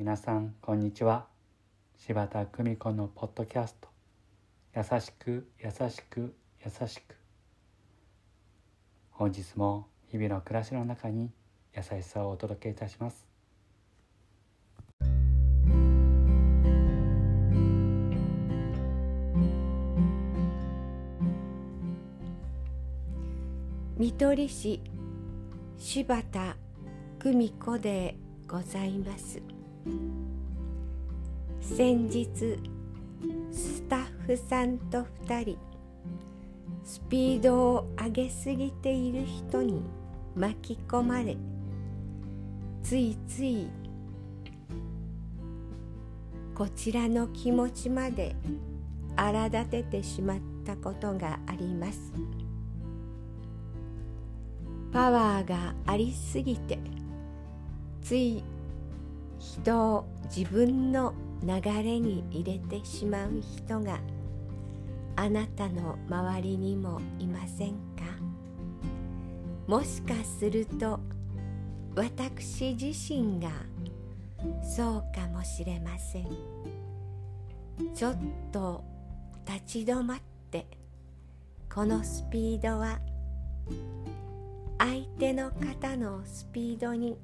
皆さんこんにちは。柴田久美子のポッドキャスト。優しく優しく優しく。本日も日々の暮らしの中に優しさをお届けいたします。見取り市柴田久美子でございます。先日スタッフさんと2人スピードを上げすぎている人に巻き込まれついついこちらの気持ちまで荒立ててしまったことがあります。パワーがありすぎてつい人を自分の流れに入れてしまう人があなたの周りにもいませんか？もしかすると私自身がそうかもしれません。ちょっと立ち止まってこのスピードは相手の方のスピードに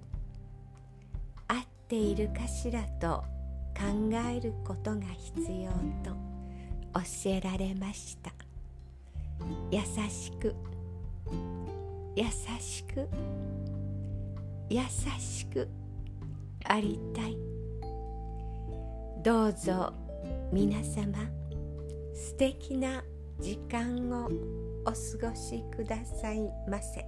っているかしらと考えることが必要と教えられました。優しく。優しく。優しくありたい。どうぞ皆様素敵な時間をお過ごしくださいませ。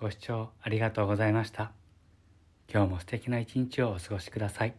ご視聴ありがとうございました。今日も素敵な一日をお過ごしください。